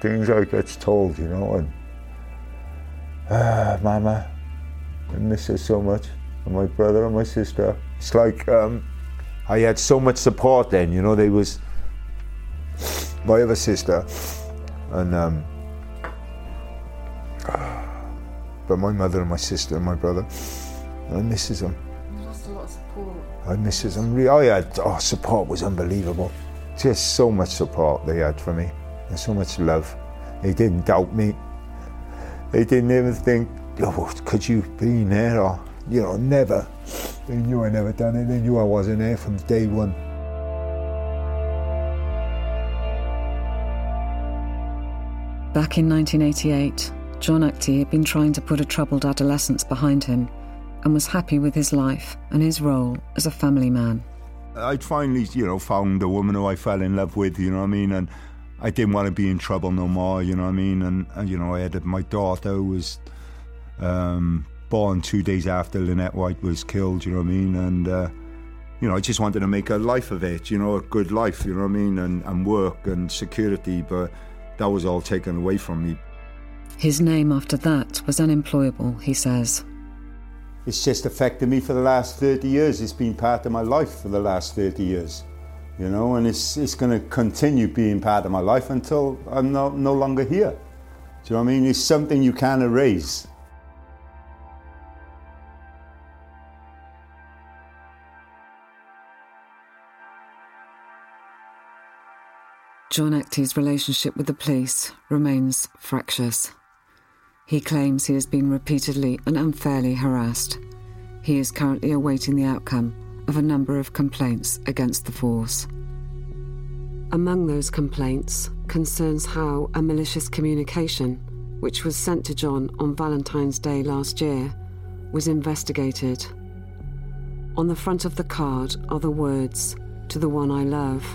things I get told, you know, and ah, Mama, I miss her so much, and my brother and my sister. It's like um, I had so much support then, you know. There was my other sister, and um, but my mother and my sister and my brother. And I misses them. You lost a lot of support. I misses them. I had oh, support was unbelievable. Just so much support they had for me, and so much love. They didn't doubt me. They didn't even think, oh, could you be there or you know, never. They knew I never done it. They knew I wasn't there from day one. Back in 1988, John Actie had been trying to put a troubled adolescence behind him and was happy with his life and his role as a family man. I'd finally, you know, found a woman who I fell in love with, you know what I mean? And I didn't want to be in trouble no more, you know what I mean? And, and you know, I had my daughter who was um, born two days after Lynette White was killed, you know what I mean? And, uh, you know, I just wanted to make a life of it, you know, a good life, you know what I mean? And, and work and security, but that was all taken away from me. His name after that was unemployable, he says. It's just affected me for the last 30 years. It's been part of my life for the last 30 years, you know, and it's, it's going to continue being part of my life until I'm no, no longer here. Do you know what I mean? It's something you can't erase. John Actie's relationship with the police remains fractious. He claims he has been repeatedly and unfairly harassed. He is currently awaiting the outcome of a number of complaints against the force. Among those complaints concerns how a malicious communication, which was sent to John on Valentine's Day last year, was investigated. On the front of the card are the words, To the one I love.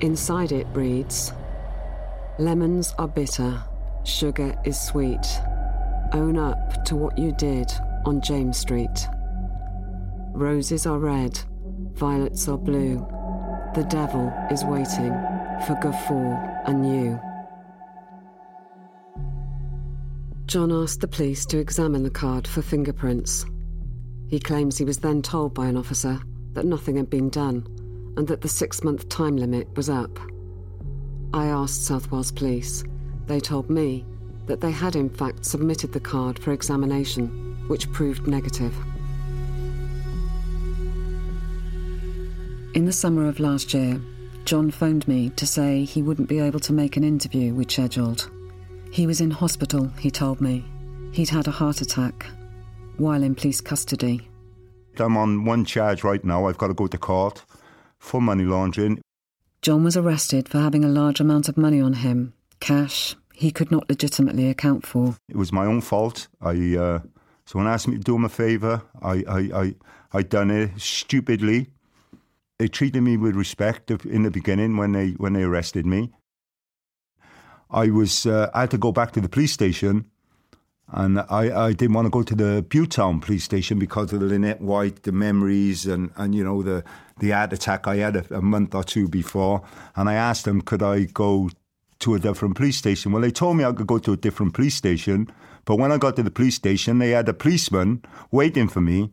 Inside it reads Lemons are bitter, sugar is sweet. Own up to what you did on James Street. Roses are red, violets are blue. The devil is waiting for Gafur and you. John asked the police to examine the card for fingerprints. He claims he was then told by an officer that nothing had been done and that the six month time limit was up. I asked South Wales Police. They told me that they had in fact submitted the card for examination, which proved negative. In the summer of last year, John phoned me to say he wouldn't be able to make an interview we'd scheduled. He was in hospital, he told me. He'd had a heart attack while in police custody. I'm on one charge right now. I've got to go to court for money laundering. John was arrested for having a large amount of money on him, cash he could not legitimately account for. It was my own fault. I uh, someone asked me to do him a favour. I I I I done it stupidly. They treated me with respect in the beginning when they when they arrested me. I was uh, I had to go back to the police station and I, I didn't want to go to the Butetown police station because of the Lynette White, the memories, and, and you know, the, the heart attack I had a, a month or two before. And I asked them, could I go to a different police station? Well, they told me I could go to a different police station. But when I got to the police station, they had a policeman waiting for me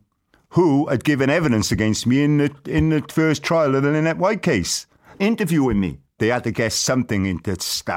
who had given evidence against me in the, in the first trial of the Lynette White case, interviewing me. They had to guess something into stab